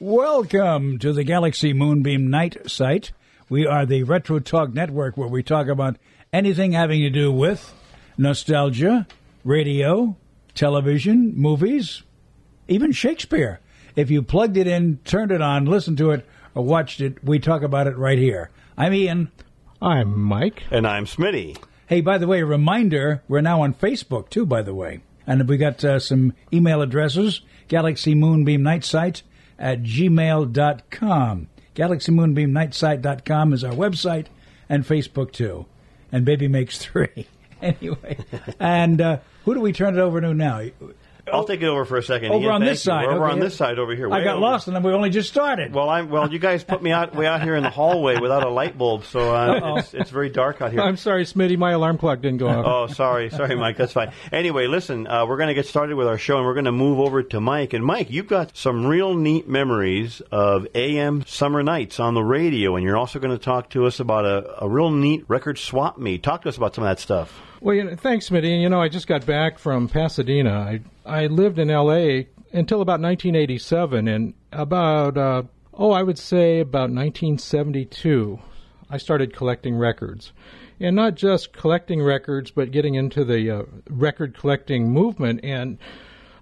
Welcome to the Galaxy Moonbeam Night site. We are the Retro Talk Network where we talk about anything having to do with nostalgia, radio, television, movies, even Shakespeare. If you plugged it in, turned it on, listened to it, or watched it, we talk about it right here. I'm Ian. I'm Mike. And I'm Smitty. Hey, by the way, a reminder, we're now on Facebook too, by the way. And we got uh, some email addresses, Galaxy Moonbeam Night at gmail.com. Galaxy Moonbeam Nightsite.com is our website and Facebook too. And Baby Makes Three. anyway. and uh, who do we turn it over to now? I'll take it over for a second. Over Ian, on this you. side. We're over okay. on this side over here. I got over. lost and then we only just started. Well, I'm well. You guys put me out way out here in the hallway without a light bulb, so uh, it's, it's very dark out here. I'm sorry, Smitty, my alarm clock didn't go off. Oh, sorry, sorry, Mike. That's fine. Anyway, listen, uh, we're going to get started with our show, and we're going to move over to Mike. And Mike, you've got some real neat memories of AM summer nights on the radio, and you're also going to talk to us about a, a real neat record swap meet. Talk to us about some of that stuff. Well, you know, thanks, Smitty. And You know, I just got back from Pasadena. I I lived in L.A. until about 1987, and about uh, oh, I would say about 1972, I started collecting records, and not just collecting records, but getting into the uh, record collecting movement. And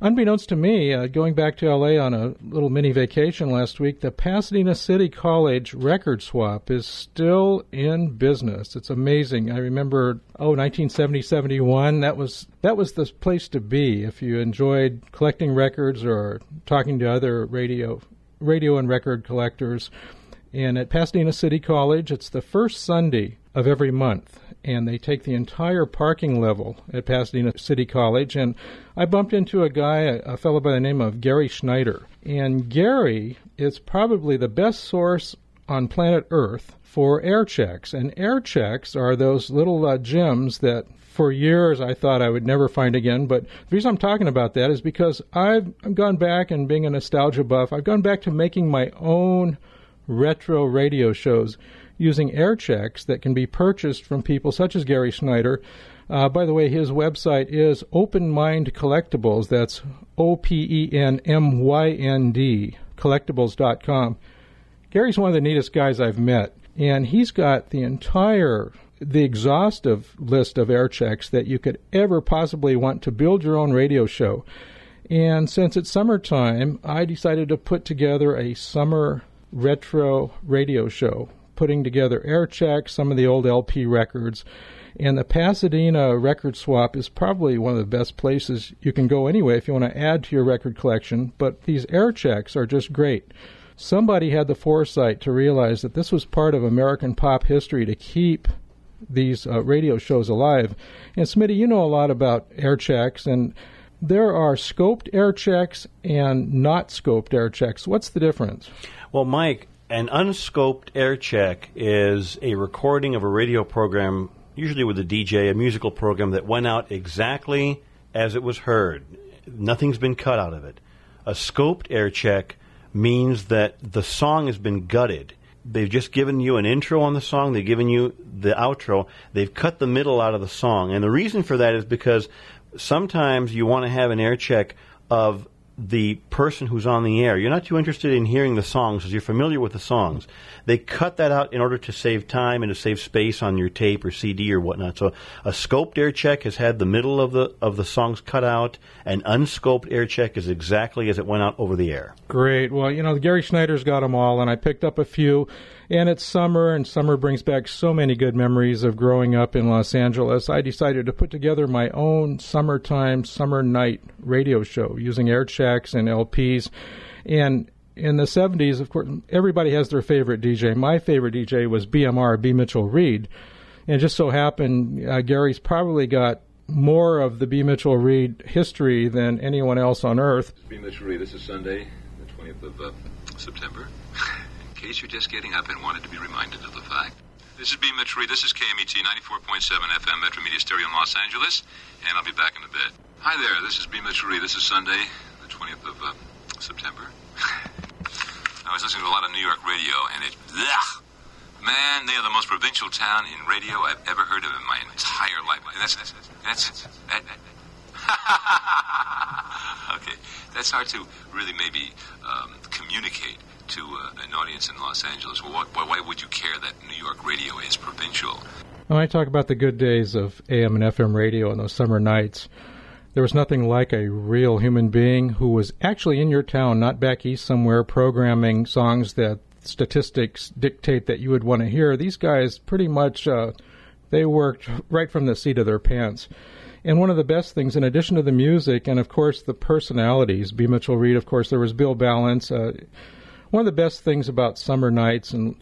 unbeknownst to me, uh, going back to LA on a little mini vacation last week, the Pasadena City College record swap is still in business. It's amazing. I remember, oh, 1970, 71. That was that was the place to be if you enjoyed collecting records or talking to other radio radio and record collectors. And at Pasadena City College, it's the first Sunday of every month, and they take the entire parking level at Pasadena City College. And I bumped into a guy, a, fellow by the name of Gary Schneider. And Gary is probably the best source on planet Earth for air checks. And air checks are those little uh, gems that for years I thought I would never find again. But the reason I'm talking about that is because I've gone back and being a nostalgia buff, I've gone back to making my own retro radio shows using air checks that can be purchased from people such as Gary Schneider. Uh, by the way, his website is Open Mynd Collectibles. That's O P E N M Y N D, collectibles.com. Gary's one of the neatest guys I've met, and he's got the entire the exhaustive list of air checks that you could ever possibly want to build your own radio show. And since it's summertime, I decided to put together a summer retro radio show, putting together air checks, some of the old LP records. And the Pasadena record swap is probably one of the best places you can go anyway if you want to add to your record collection. But these air checks are just great. Somebody had the foresight to realize that this was part of American pop history to keep these uh, radio shows alive. And Smitty, you know a lot about air checks, and there are scoped air checks and not scoped air checks. What's the difference? Well, Mike, an unscoped air check is a recording of a radio program, usually with a DJ, a musical program that went out exactly as it was heard. Nothing's been cut out of it. A scoped air check means that the song has been gutted. They've just given you an intro on the song, they've given you the outro, they've cut the middle out of the song. And the reason for that is because sometimes you want to have an air check of the person who's on the air. You're not too interested in hearing the songs because you're familiar with the songs. They cut that out in order to save time and to save space on your tape or CD or whatnot. So a scoped air check has had the middle of the of the songs cut out. An unscoped air check is exactly as it went out over the air. Great. Well, you know, Gary Schneider's got them all, and I picked up a few. And it's summer, and summer brings back so many good memories of growing up in Los Angeles. I decided to put together my own summertime, summer night radio show using air checks and LPs. And in the 70s, of course, everybody has their favorite DJ. My favorite DJ was BMR, B. Mitchell Reed. And just so happened, uh, Gary's probably got more of the B. Mitchell Reed history than anyone else on earth. B. Mitchell Reed, this is Sunday, the 20th of uh, September. Case you're just getting up and wanted to be reminded of the fact. This is B. Reed, this is KMET 94.7 FM Metro Media Stereo in Los Angeles, and I'll be back in a bit. Hi there, this is B. Reed, this is Sunday, the 20th of uh, September. I was listening to a lot of New York radio, and it, ugh, man, they are the most provincial town in radio I've ever heard of in my entire life. That's that's that's, that, that, okay, that's hard to really maybe um, communicate to uh, an audience in Los Angeles. Why would you care that New York radio is provincial? When I talk about the good days of AM and FM radio on those summer nights, there was nothing like a real human being who was actually in your town, not back east somewhere, programming songs that statistics dictate that you would want to hear. These guys pretty much uh, they worked right from the seat of their pants. And one of the best things, in addition to the music and of course the personalities, B. Mitchell Reed, of course, there was Bill Ballance. Uh, one of the best things about summer nights and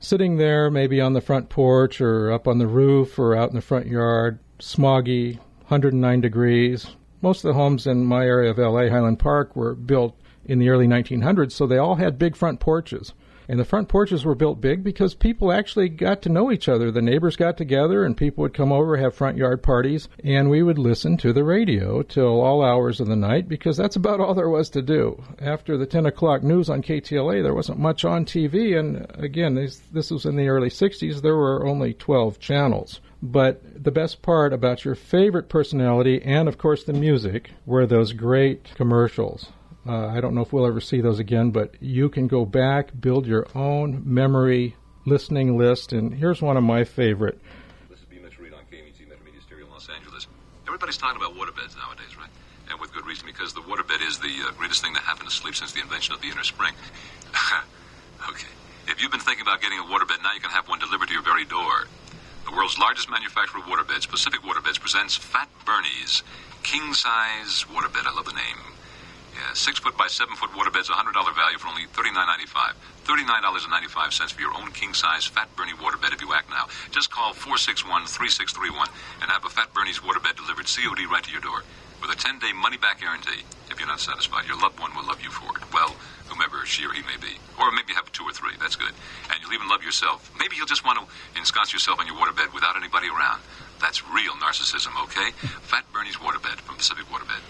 sitting there, maybe on the front porch or up on the roof or out in the front yard, smoggy, 109 degrees. Most of the homes in my area of LA, Highland Park, were built in the early 1900s, so they all had big front porches. And the front porches were built big because people actually got to know each other. The neighbors got together and people would come over, have front yard parties, and we would listen to the radio till all hours of the night because that's about all there was to do. After the 10 o'clock news on KTLA, there wasn't much on TV. And again, this, this was in the early 60s. There were only 12 channels. But the best part about your favorite personality and, of course, the music were those great commercials. Uh, I don't know if we'll ever see those again, but you can go back, build your own memory listening list, and here's one of my favorite. This is B. Mitch Reed on KMET Media Stereo Los Angeles. Everybody's talking about waterbeds nowadays, right? And with good reason, because the waterbed is the uh, greatest thing that happened to sleep since the invention of the inner spring. okay. If you've been thinking about getting a waterbed, now you can have one delivered to your very door. The world's largest manufacturer of waterbeds, Pacific Waterbeds, presents Fat Bernie's king size waterbed. I love the name. Yeah, six foot by seven foot waterbeds, $100 value for only $39.95. $39.95 for your own king size Fat Bernie waterbed if you act now. Just call 461 3631 and have a Fat Bernie's waterbed delivered COD right to your door with a 10 day money back guarantee. If you're not satisfied, your loved one will love you for it. Well, whomever she or he may be. Or maybe have two or three. That's good. And you'll even love yourself. Maybe you'll just want to ensconce yourself on your waterbed without anybody around. That's real narcissism, okay? Fat Bernie's waterbed from Pacific Waterbed.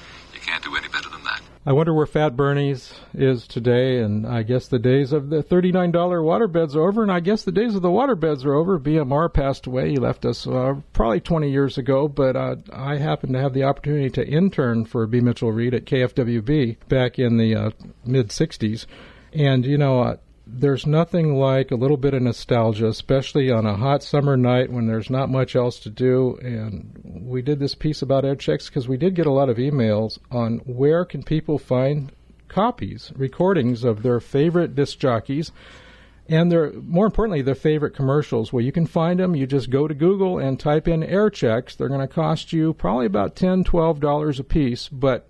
Can't do any better than that. I wonder where Fat Bernie's is today, and I guess the days of the $39 waterbeds are over, and I guess the days of the waterbeds are over. BMR passed away. He left us uh, probably 20 years ago, but uh, I happened to have the opportunity to intern for B. Mitchell Reed at KFWB back in the uh, mid 60s. And, you know, uh, there's nothing like a little bit of nostalgia, especially on a hot summer night when there's not much else to do. And we did this piece about air checks because we did get a lot of emails on where can people find copies, recordings of their favorite disc jockeys. And their, more importantly, their favorite commercials. Well, you can find them. You just go to Google and type in air checks. They're going to cost you probably about $10, $12 a piece, but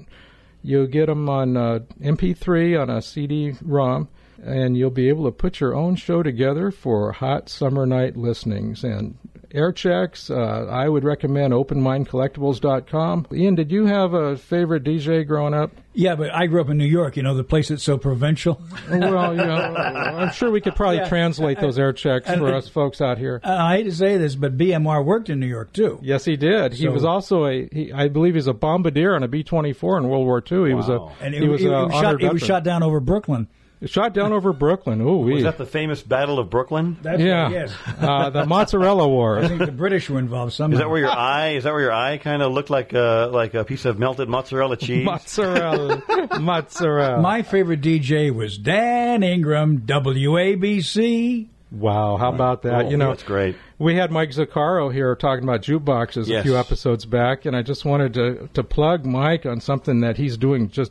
you'll get them on uh, MP3 on a CD-ROM and you'll be able to put your own show together for hot summer night listenings. And air checks, uh, I would recommend openmyndcollectibles.com. Ian, did you have a favorite DJ growing up? Yeah, but I grew up in New York, you know, the place that's so provincial. well, you know, I'm sure we could probably yeah. translate those air checks for us folks out here. I hate to say this, but BMR worked in New York too. Yes, he did. So, he was also a, he, I believe, he's a bombardier on a B-24 in World War II. He wow. was a, and he, was, he, was shot, he was shot down over Brooklyn. Shot down over Brooklyn. Ooh, was that the famous Battle of Brooklyn? That's yeah, right, yes. uh, the Mozzarella War. I think the British were involved somehow. Is that where your eye? Is that where your eye kind of looked like a like a piece of melted mozzarella cheese? Mozzarella, mozzarella. My favorite DJ was Dan Ingram, WABC. Wow, how about that? Oh, you know, that's great. We had Mike Zuccaro here talking about jukeboxes yes. a few episodes back, and I just wanted to to plug Mike on something that he's doing. Just,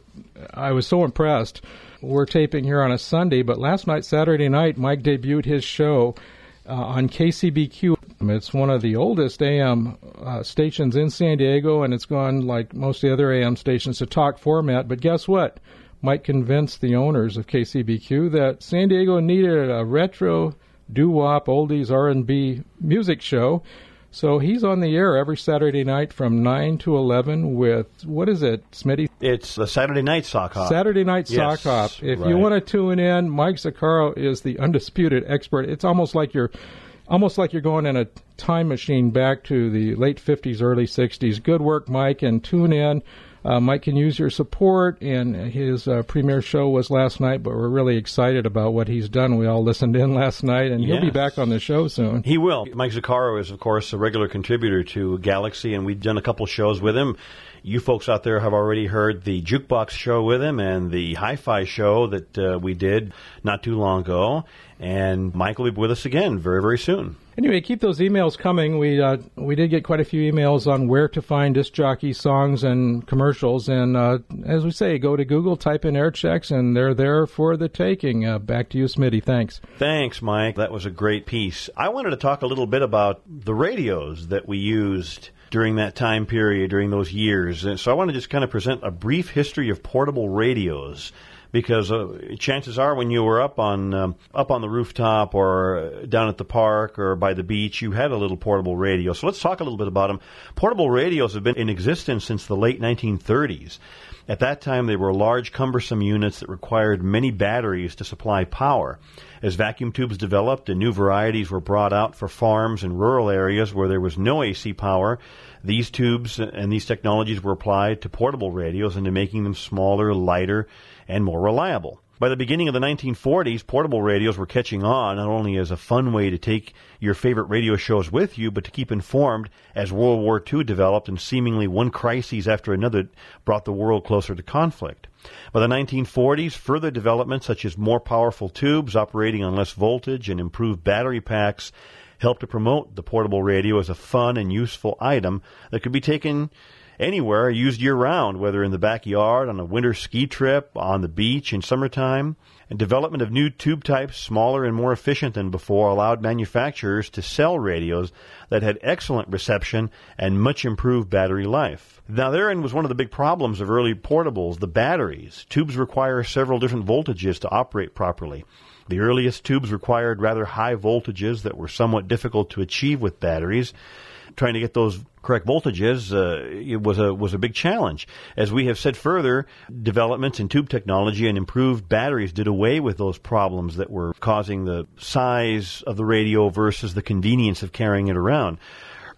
I was so impressed we're taping here on a Sunday, but last night, Saturday night, Mike debuted his show uh, on KCBQ. It's one of the oldest AM uh, stations in San Diego, and it's gone like most of the other AM stations to talk format. But guess what? Mike convinced the owners of KCBQ that San Diego needed a retro doo-wop oldies R&B music show so he's on the air every Saturday night from 9 to 11 with, what is it, Smitty? It's the Saturday Night Sock Hop. Saturday Night yes, Sock Hop. If right. you want to tune in, Mike Zuccaro is the undisputed expert. It's almost like you're almost like you're going in a time machine back to the late 50s, early 60s. Good work, Mike, and tune in. Uh, Mike can use your support. And his uh, premiere show was last night, but we're really excited about what he's done. We all listened in last night, and he'll be back on the show soon. He will. Mike Zuccaro is, of course, a regular contributor to Galaxy, and we've done a couple shows with him. You folks out there have already heard the Jukebox show with him and the Hi-Fi show that uh, we did not too long ago. And Mike will be with us again very, very soon. Anyway, keep those emails coming. We uh, we did get quite a few emails on where to find disc jockey songs and commercials. And uh, as we say, go to Google, type in air checks, and they're there for the taking. Uh, back to you, Smitty. Thanks. Thanks, Mike. That was a great piece. I wanted to talk a little bit about the radios that we used during that time period, during those years. And so I want to just kind of present a brief history of portable radios. Because uh, chances are, when you were up on um, up on the rooftop or uh, down at the park or by the beach, you had a little portable radio. So let's talk a little bit about them. Portable radios have been in existence since the late 1930s. At that time, they were large, cumbersome units that required many batteries to supply power. As vacuum tubes developed and new varieties were brought out for farms and rural areas where there was no AC power, these tubes and these technologies were applied to portable radios into making them smaller, lighter, and more reliable. By the beginning of the 1940s, portable radios were catching on not only as a fun way to take your favorite radio shows with you, but to keep informed as World War II developed and seemingly one crisis after another brought the world closer to conflict. By the 1940s, further developments such as more powerful tubes operating on less voltage and improved battery packs helped to promote the portable radio as a fun and useful item that could be taken anywhere, used year round, whether in the backyard, on a winter ski trip, on the beach in summertime. And development of new tube types, smaller and more efficient than before, allowed manufacturers to sell radios that had excellent reception and much improved battery life. Now, therein was one of the big problems of early portables, the batteries. Tubes require several different voltages to operate properly. The earliest tubes required rather high voltages that were somewhat difficult to achieve with batteries. Trying to get those correct voltages uh, it was a was a big challenge. As we have said further, developments in tube technology and improved batteries did away with those problems that were causing the size of the radio versus the convenience of carrying it around.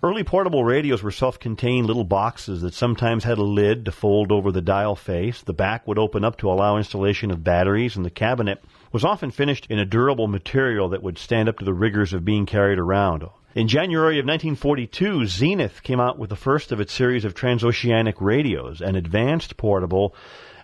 Early portable radios were self-contained little boxes that sometimes had a lid to fold over the dial face. The back would open up to allow installation of batteries, and the cabinet was often finished in a durable material that would stand up to the rigors of being carried around. In January of 1942, Zenith came out with the first of its series of transoceanic radios, an advanced portable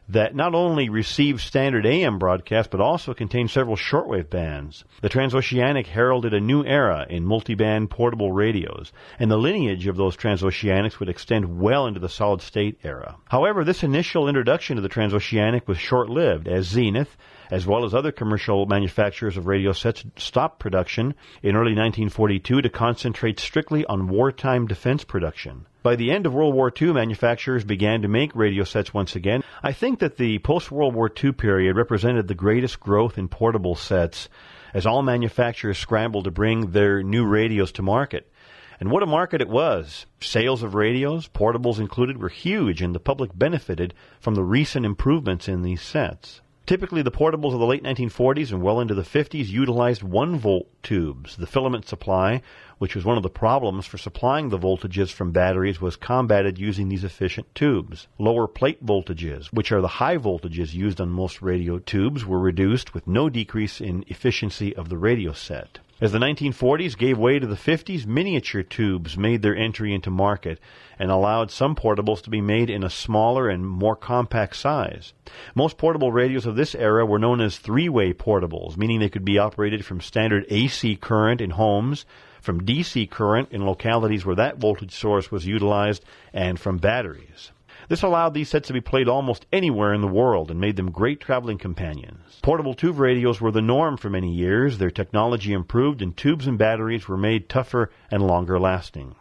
that not only received standard AM broadcasts but also contained several shortwave bands. The transoceanic heralded a new era in multiband portable radios, and the lineage of those transoceanics would extend well into the solid state era. However, this initial introduction to the transoceanic was short lived as Zenith as well as other commercial manufacturers of radio sets, stopped production in early 1942 to concentrate strictly on wartime defense production. By the end of World War II, manufacturers began to make radio sets once again. I think that the post World War II period represented the greatest growth in portable sets as all manufacturers scrambled to bring their new radios to market. And what a market it was. Sales of radios, portables included, were huge, and the public benefited from the recent improvements in these sets. Typically, the portables of the late 1940s and well into the 50s utilized 1 volt tubes. The filament supply, which was one of the problems for supplying the voltages from batteries, was combated using these efficient tubes. Lower plate voltages, which are the high voltages used on most radio tubes, were reduced with no decrease in efficiency of the radio set. As the 1940s gave way to the 50s, miniature tubes made their entry into market and allowed some portables to be made in a smaller and more compact size. Most portable radios of this era were known as three-way portables, meaning they could be operated from standard AC current in homes, from DC current in localities where that voltage source was utilized, and from batteries. This allowed these sets to be played almost anywhere in the world and made them great traveling companions. Portable tube radios were the norm for many years. Their technology improved and tubes and batteries were made tougher and longer lasting.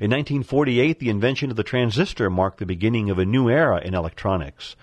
In 1948, the invention of the transistor marked the beginning of a new era in electronics.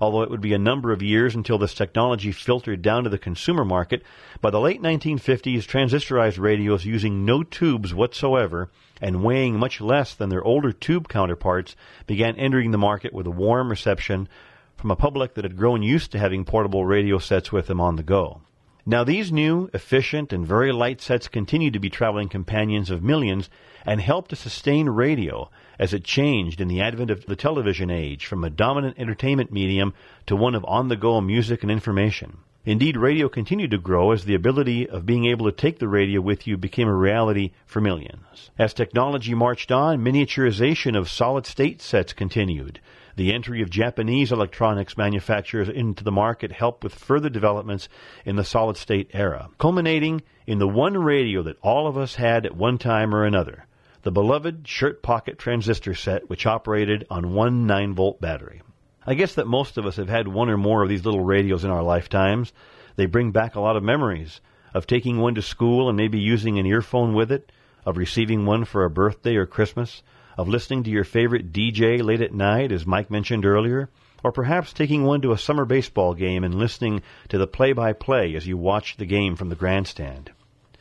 Although it would be a number of years until this technology filtered down to the consumer market, by the late 1950s, transistorized radios using no tubes whatsoever and weighing much less than their older tube counterparts began entering the market with a warm reception from a public that had grown used to having portable radio sets with them on the go. Now, these new, efficient, and very light sets continue to be traveling companions of millions and help to sustain radio as it changed in the advent of the television age from a dominant entertainment medium to one of on the go music and information. Indeed, radio continued to grow as the ability of being able to take the radio with you became a reality for millions. As technology marched on, miniaturization of solid state sets continued. The entry of Japanese electronics manufacturers into the market helped with further developments in the solid state era, culminating in the one radio that all of us had at one time or another the beloved shirt pocket transistor set, which operated on one 9 volt battery. I guess that most of us have had one or more of these little radios in our lifetimes. They bring back a lot of memories of taking one to school and maybe using an earphone with it, of receiving one for a birthday or Christmas, of listening to your favorite DJ late at night, as Mike mentioned earlier, or perhaps taking one to a summer baseball game and listening to the play by play as you watch the game from the grandstand.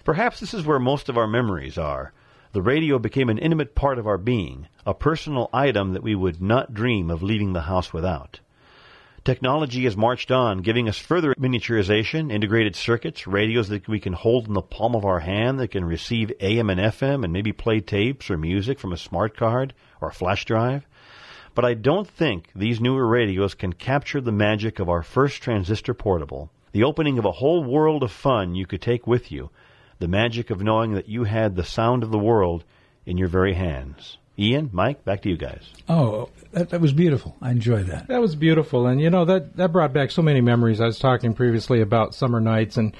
Perhaps this is where most of our memories are the radio became an intimate part of our being, a personal item that we would not dream of leaving the house without. Technology has marched on, giving us further miniaturization, integrated circuits, radios that we can hold in the palm of our hand that can receive AM and FM and maybe play tapes or music from a smart card or a flash drive. But I don't think these newer radios can capture the magic of our first transistor portable, the opening of a whole world of fun you could take with you, the magic of knowing that you had the sound of the world in your very hands. Ian, Mike, back to you guys. Oh, that, that was beautiful. I enjoyed that. That was beautiful, and you know that that brought back so many memories. I was talking previously about summer nights and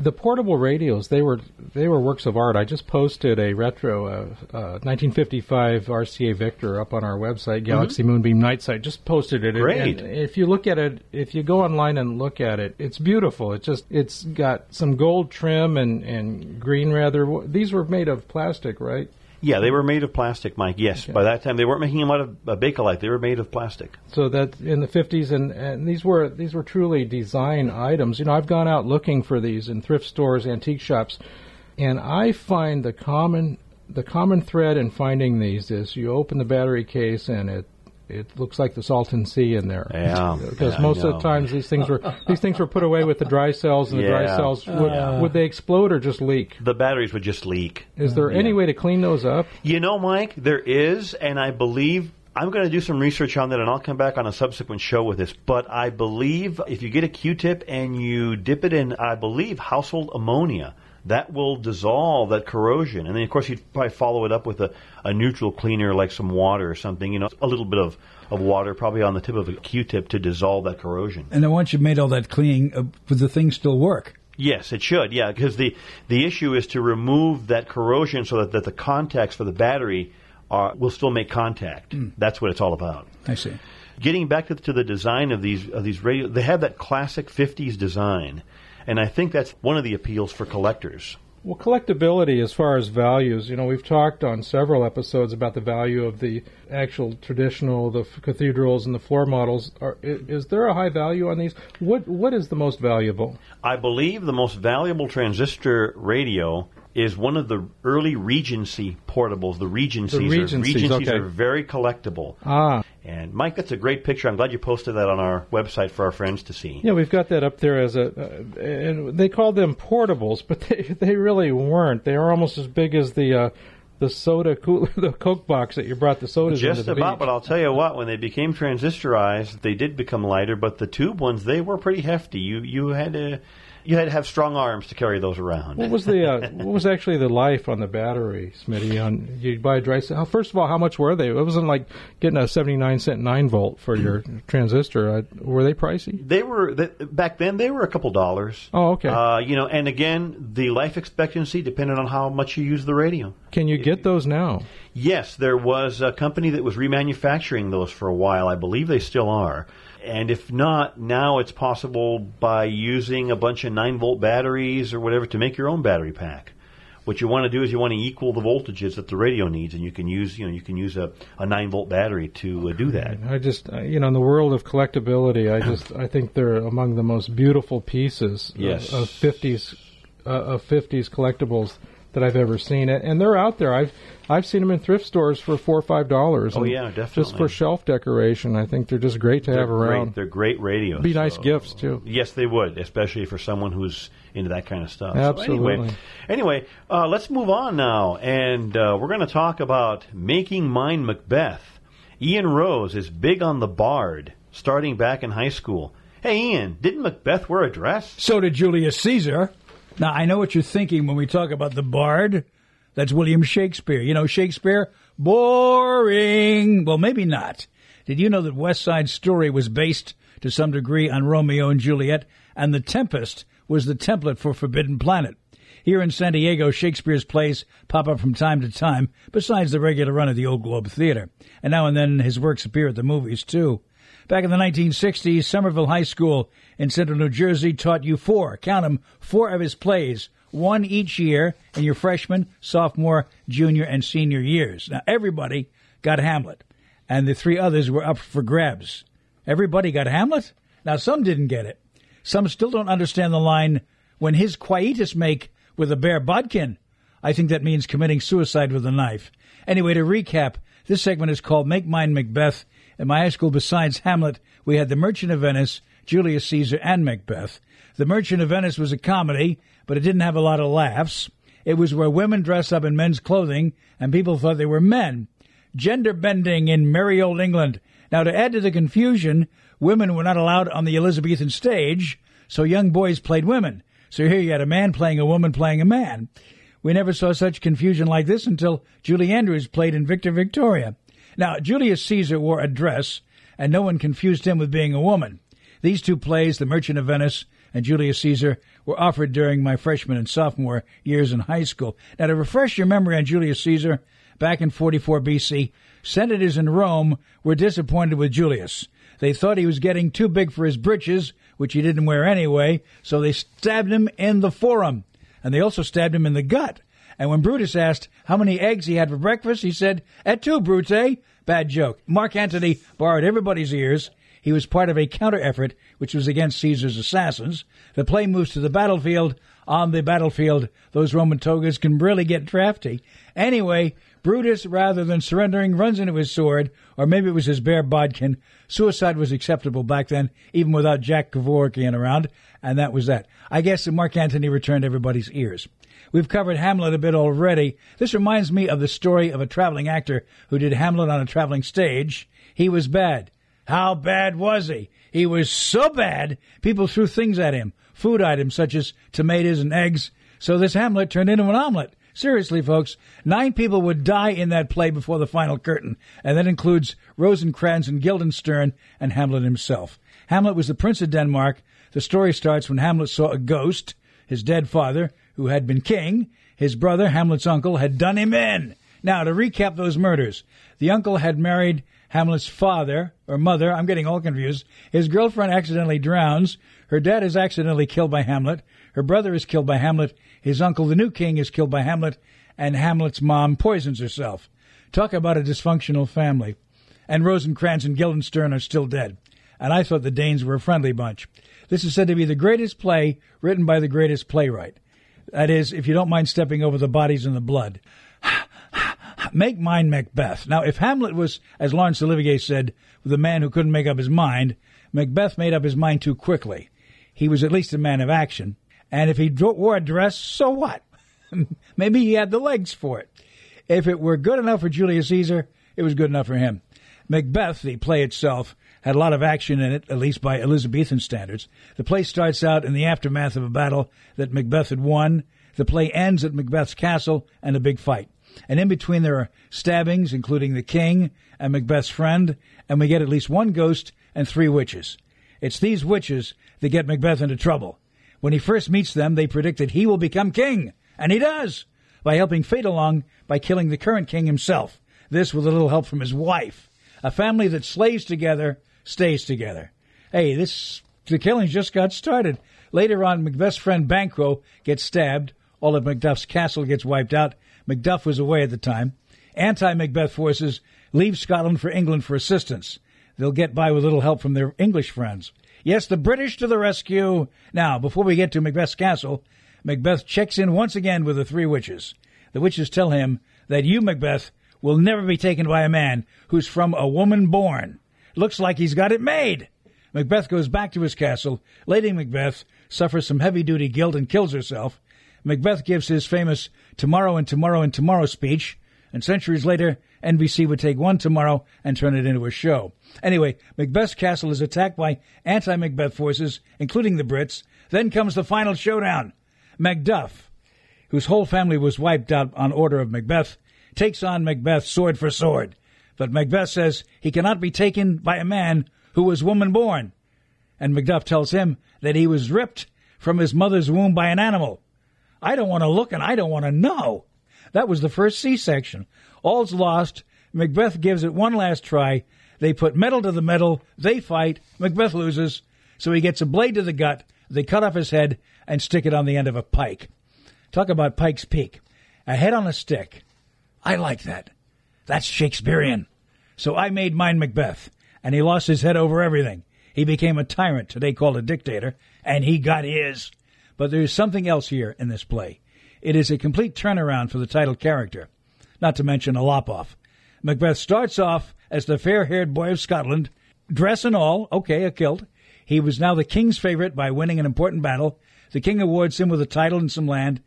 the portable radios. They were they were works of art. I just posted a retro uh, uh, 1955 RCA Victor up on our website, Galaxy mm-hmm. Moonbeam Night. Just posted it. Great. And if you look at it, if you go online and look at it, it's beautiful. It's just it's got some gold trim and and green rather. These were made of plastic, right? Yeah, they were made of plastic, Mike. Yes, okay. by that time they weren't making them out of uh, Bakelite; they were made of plastic. So that in the fifties, and, and these were these were truly design items. You know, I've gone out looking for these in thrift stores, antique shops, and I find the common the common thread in finding these is you open the battery case and it it looks like the Salton Sea in there. Yeah, because yeah, most of the times these things were these things were put away with the dry cells, and the yeah. dry cells would, uh, would they explode or just leak? The batteries would just leak. Is there any way to clean those up? You know, Mike, there is, and I believe I'm going to do some research on that, and I'll come back on a subsequent show with this. But I believe if you get a Q-tip and you dip it in, I believe household ammonia that will dissolve that corrosion. And then, of course, you'd probably follow it up with a, a neutral cleaner like some water or something, you know, a little bit of, of water, probably on the tip of a Q-tip to dissolve that corrosion. And then once you've made all that cleaning, uh, would the thing still work? Yes, it should. Yeah, because the the issue is to remove that corrosion so that, that the contacts for the battery are will still make contact. Mm. That's what it's all about. I see. Getting back to, to the design of these of these radio, they have that classic '50s design and I think that's one of the appeals for collectors. Well, collectability as far as values, you know, we've talked on several episodes about the value of the actual traditional, the cathedrals and the floor models. Are, is there a high value on these? What What is the most valuable? I believe the most valuable transistor radio is one of the early Regency portables. The Regencies, the Regencies, are, Regencies okay. are very collectible. Ah. And Mike, that's a great picture. I'm glad you posted that on our website for our friends to see. Yeah, we've got that up there as a, uh, and they called them portables, but they they really weren't. They were almost as big as the. Uh, the soda cooler, the Coke box that you brought the sodas Just into the about, beach. but I'll tell you what, when they became transistorized, they did become lighter, but the tube ones, they were pretty hefty. You you had to you had to have strong arms to carry those around. What was the uh, what was actually the life on the battery, Smitty? On you buy a dry cell. First of all, how much were they? It wasn't like getting a seventy nine cent nine volt for your transistor. Uh, were they pricey? They were they, back then. They were a couple dollars. Oh, okay. Uh, you know, and again, the life expectancy depended on how much you use the radio. Can you get those now? Yes, there was a company that was remanufacturing those for a while. I believe they still are. And if not, now it's possible by using a bunch of 9 volt batteries or whatever to make your own battery pack. What you want to do is you want to equal the voltages that the radio needs, and you can use you know you can use a, a nine volt battery to uh, do that. I just uh, you know in the world of collectability, I just I think they're among the most beautiful pieces yes. of fifties uh, of fifties collectibles that I've ever seen it, and they're out there. I've I've seen them in thrift stores for four or five dollars. Oh, yeah, definitely. Just for shelf decoration, I think they're just great to They're have around. Great. They're great radios. Be nice so- gifts too. Yes, they would, especially for someone who's into that kind of stuff. So Absolutely. anyway, anyway uh, let's move on now, and uh, we're going to talk about making mine Macbeth. Ian Rose is big on the Bard, starting back in high school. Hey, Ian, didn't Macbeth wear a dress? So did Julius Caesar. Now, I know what you're thinking when we talk about the bard. That's William Shakespeare. You know, Shakespeare? Boring. Well, maybe not. Did you know that West Side Story was based to some degree on Romeo and Juliet, and The Tempest was the template for Forbidden Planet? Here in San Diego, Shakespeare's plays pop up from time to time, besides the regular run at the Old Globe Theater. And now and then his works appear at the movies, too. Back in the 1960s, Somerville High School in central New Jersey taught you four, count 'em, four of his plays, one each year in your freshman, sophomore, junior, and senior years. Now, everybody got Hamlet, and the three others were up for grabs. Everybody got Hamlet? Now, some didn't get it. Some still don't understand the line, when his quietus make with a bare bodkin. I think that means committing suicide with a knife. Anyway, to recap, this segment is called Make Mine Macbeth. In my high school, besides Hamlet, we had The Merchant of Venice, Julius Caesar, and Macbeth. The Merchant of Venice was a comedy, but it didn't have a lot of laughs. It was where women dress up in men's clothing, and people thought they were men. Gender bending in merry old England. Now, to add to the confusion, women were not allowed on the Elizabethan stage, so young boys played women. So here you had a man playing a woman playing a man. We never saw such confusion like this until Julie Andrews played in Victor Victoria. Now, Julius Caesar wore a dress, and no one confused him with being a woman. These two plays, The Merchant of Venice and Julius Caesar, were offered during my freshman and sophomore years in high school. Now, to refresh your memory on Julius Caesar, back in 44 BC, senators in Rome were disappointed with Julius. They thought he was getting too big for his breeches, which he didn't wear anyway, so they stabbed him in the forum. And they also stabbed him in the gut. And when Brutus asked how many eggs he had for breakfast, he said, At two, Brute. Eh? Bad joke. Mark Antony borrowed everybody's ears. He was part of a counter effort which was against Caesar's assassins. The play moves to the battlefield. On the battlefield, those Roman togas can really get drafty. Anyway, Brutus, rather than surrendering, runs into his sword, or maybe it was his bare bodkin. Suicide was acceptable back then, even without Jack Kevorkian around, and that was that. I guess that Mark Antony returned everybody's ears. We've covered Hamlet a bit already. This reminds me of the story of a traveling actor who did Hamlet on a traveling stage. He was bad. How bad was he? He was so bad, people threw things at him, food items such as tomatoes and eggs. So this Hamlet turned into an omelet. Seriously, folks, nine people would die in that play before the final curtain, and that includes Rosencrantz and Guildenstern and Hamlet himself. Hamlet was the Prince of Denmark. The story starts when Hamlet saw a ghost, his dead father, who had been king. His brother, Hamlet's uncle, had done him in. Now, to recap those murders, the uncle had married Hamlet's father or mother. I'm getting all confused. His girlfriend accidentally drowns. Her dad is accidentally killed by Hamlet. Her brother is killed by Hamlet. His uncle, the new king, is killed by Hamlet. And Hamlet's mom poisons herself. Talk about a dysfunctional family. And Rosencrantz and Guildenstern are still dead. And I thought the Danes were a friendly bunch. This is said to be the greatest play written by the greatest playwright. That is, if you don't mind stepping over the bodies and the blood. make mine Macbeth. Now, if Hamlet was, as Laurence Olivier said, the man who couldn't make up his mind, Macbeth made up his mind too quickly. He was at least a man of action. And if he wore a dress, so what? Maybe he had the legs for it. If it were good enough for Julius Caesar, it was good enough for him. Macbeth, the play itself, had a lot of action in it, at least by Elizabethan standards. The play starts out in the aftermath of a battle that Macbeth had won. The play ends at Macbeth's castle and a big fight. And in between there are stabbings, including the king and Macbeth's friend, and we get at least one ghost and three witches. It's these witches that get Macbeth into trouble. When he first meets them, they predict that he will become king, and he does, by helping fate along by killing the current king himself. This with a little help from his wife. A family that slays together stays together. Hey, this the killings just got started. Later on, Macbeth's friend Banquo gets stabbed. All of Macduff's castle gets wiped out. Macduff was away at the time. Anti-Macbeth forces leave Scotland for England for assistance. They'll get by with little help from their English friends. Yes, the British to the rescue. Now, before we get to Macbeth's castle, Macbeth checks in once again with the three witches. The witches tell him that you, Macbeth, will never be taken by a man who's from a woman born. Looks like he's got it made. Macbeth goes back to his castle. Lady Macbeth suffers some heavy duty guilt and kills herself. Macbeth gives his famous tomorrow and tomorrow and tomorrow speech, and centuries later, NBC would take one tomorrow and turn it into a show. Anyway, Macbeth's castle is attacked by anti Macbeth forces, including the Brits. Then comes the final showdown. Macduff, whose whole family was wiped out on order of Macbeth, takes on Macbeth sword for sword. But Macbeth says he cannot be taken by a man who was woman born. And Macduff tells him that he was ripped from his mother's womb by an animal. I don't want to look and I don't want to know. That was the first C section. All's lost. Macbeth gives it one last try. They put metal to the metal. They fight. Macbeth loses. So he gets a blade to the gut. They cut off his head and stick it on the end of a pike. Talk about Pike's Peak. A head on a stick. I like that. That's Shakespearean. So I made mine Macbeth, and he lost his head over everything. He became a tyrant, today called a dictator, and he got his. But there is something else here in this play. It is a complete turnaround for the title character, not to mention a lop off. Macbeth starts off as the fair haired boy of Scotland, dress and all, okay, a kilt. He was now the king's favorite by winning an important battle. The king awards him with a title and some land,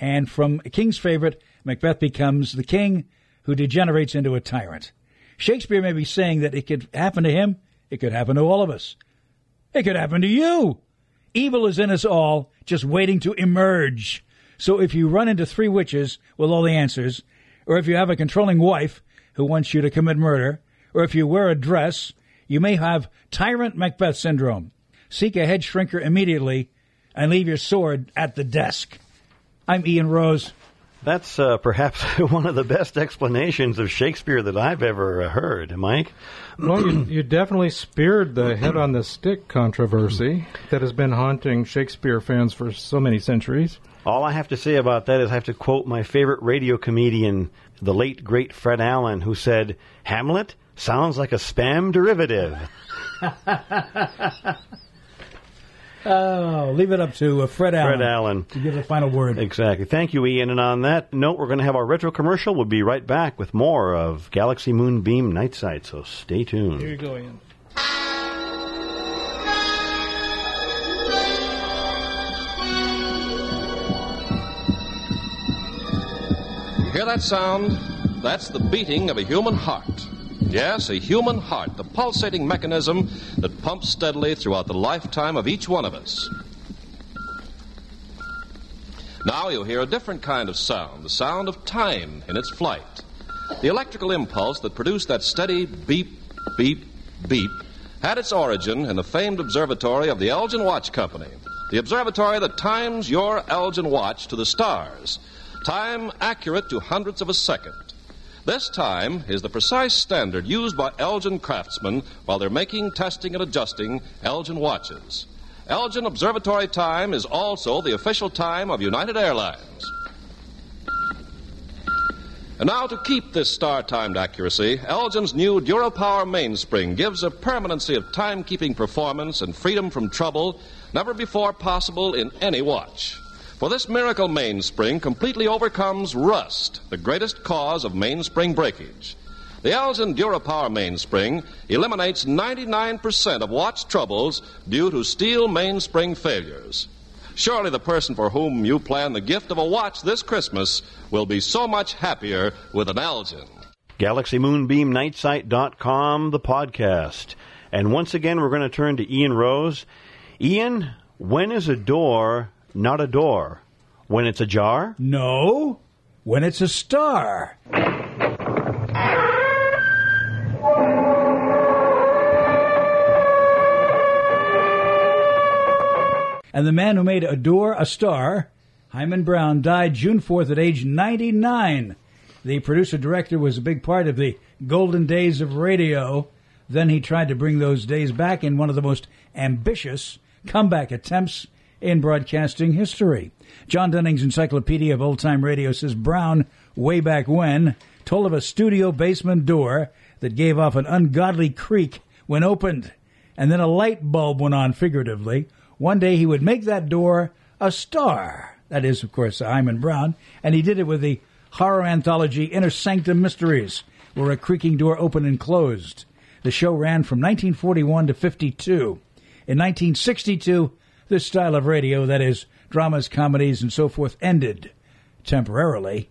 and from a king's favorite, Macbeth becomes the king who degenerates into a tyrant. Shakespeare may be saying that it could happen to him, it could happen to all of us. It could happen to you. Evil is in us all, just waiting to emerge. So if you run into three witches with all the answers, or if you have a controlling wife who wants you to commit murder, or if you wear a dress, you may have tyrant Macbeth syndrome. Seek a head shrinker immediately and leave your sword at the desk. I'm Ian Rose. That's uh, perhaps one of the best explanations of Shakespeare that I've ever uh, heard, Mike. Well, you, you definitely speared the head on the stick controversy that has been haunting Shakespeare fans for so many centuries. All I have to say about that is I have to quote my favorite radio comedian, the late great Fred Allen, who said, Hamlet sounds like a spam derivative. Oh, leave it up to uh, Fred Allen. Fred Allen. To give the final word. Exactly. Thank you, Ian. And on that note, we're going to have our retro commercial. We'll be right back with more of Galaxy Moonbeam Night Site, so stay tuned. Here you go, Ian. You hear that sound? That's the beating of a human heart. Yes, a human heart, the pulsating mechanism that pumps steadily throughout the lifetime of each one of us. Now you'll hear a different kind of sound, the sound of time in its flight. The electrical impulse that produced that steady beep, beep, beep had its origin in the famed observatory of the Elgin Watch Company, the observatory that times your Elgin watch to the stars, time accurate to hundredths of a second. This time is the precise standard used by Elgin craftsmen while they're making, testing, and adjusting Elgin watches. Elgin Observatory time is also the official time of United Airlines. And now, to keep this star timed accuracy, Elgin's new DuraPower mainspring gives a permanency of timekeeping performance and freedom from trouble never before possible in any watch. For this miracle mainspring completely overcomes rust, the greatest cause of mainspring breakage. The Elgin DuraPower mainspring eliminates 99% of watch troubles due to steel mainspring failures. Surely the person for whom you plan the gift of a watch this Christmas will be so much happier with an Elgin. GalaxyMoonbeamNightSite.com, the podcast. And once again, we're going to turn to Ian Rose. Ian, when is a door not a door? When it's a jar? No, when it's a star. And the man who made a door a star, Himan Brown, died June 4th at age 99. The producer director was a big part of the golden days of radio. Then he tried to bring those days back in one of the most ambitious comeback attempts in broadcasting history. John Dunning's Encyclopedia of Old Time Radio says Brown, way back when, told of a studio basement door that gave off an ungodly creak when opened, and then a light bulb went on figuratively. One day he would make that door a star. That is, of course, Himan Brown. And he did it with the horror anthology Inner Sanctum Mysteries, where a creaking door opened and closed. The show ran from 1941 to 52. In 1962, this style of radio, that is, dramas, comedies, and so forth, ended temporarily.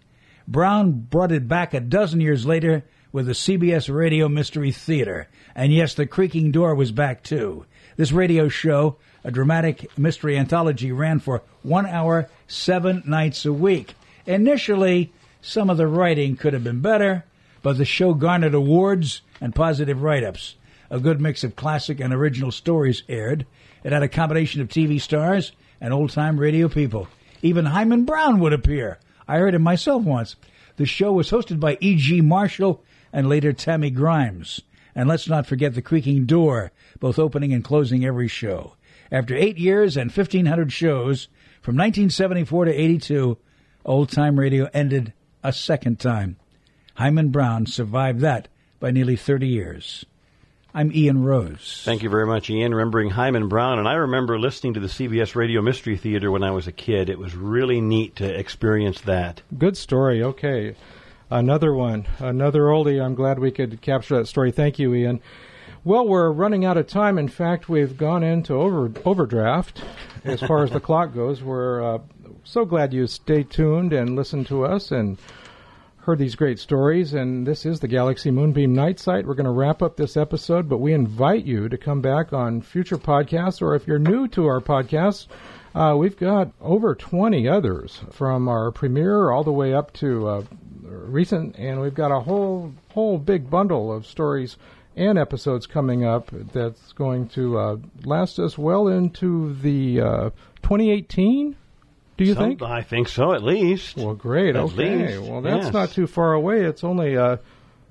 Brown brought it back a dozen years later with the CBS Radio Mystery Theater. And yes, the creaking door was back too. This radio show, a dramatic mystery anthology, ran for one hour, seven nights a week. Initially, some of the writing could have been better, but the show garnered awards and positive write ups. A good mix of classic and original stories aired. It had a combination of TV stars and old time radio people. Even Himan Brown would appear. I heard him myself once. The show was hosted by E.G. Marshall and later Tammy Grimes. And let's not forget the creaking door, both opening and closing every show. After eight years and 1,500 shows, from 1974 to 82, old time radio ended a second time. Himan Brown survived that by nearly 30 years. I'm Ian Rose. Thank you very much, Ian. Remembering Himan Brown, and I remember listening to the CBS Radio Mystery Theater when I was a kid. It was really neat to experience that. Good story. Okay. Another one. Another oldie. I'm glad we could capture that story. Thank you, Ian. Well, we're running out of time. In fact, we've gone into over, overdraft as far as the clock goes. We're uh, so glad you stay tuned and listen to us and heard these great stories, and this is the Galaxy Moonbeam Night Site. We're going to wrap up this episode, but we invite you to come back on future podcasts, or if you're new to our podcast, uh, we've got over 20 others from our premiere all the way up to uh, recent, and we've got a whole whole big bundle of stories and episodes coming up that's going to uh, last us well into the uh, 2018 do you Some, think? I think so, at least. Well, great. At okay. least, well, that's yes. not too far away. It's only uh,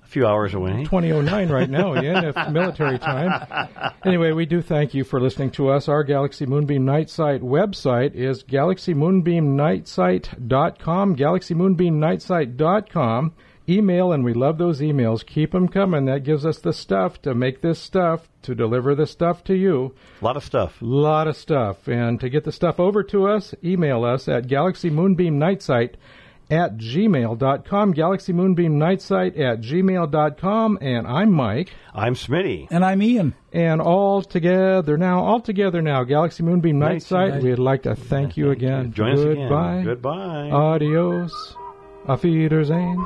A few hours away. 2009 right now, yeah, if military time. Anyway, we do thank you for listening to us. Our Galaxy Moonbeam Night Site website is galaxymoonbeamnightsite.com, galaxymoonbeamnightsite.com. Email, and we love those emails. Keep them coming. That gives us the stuff to make this stuff, to deliver the stuff to you. A lot of stuff. A lot of stuff. And to get the stuff over to us, email us at galaxymoonbeamnightsite at gmail.com, galaxymoonbeamnightsite at gmail.com. And I'm Mike. I'm Smitty. And I'm Ian. And all together now, all together now, Galaxy Moonbeam Night Night Site, Site. we'd like to thank you again. Join us again. Goodbye. Goodbye. Adios. My feeders ain't.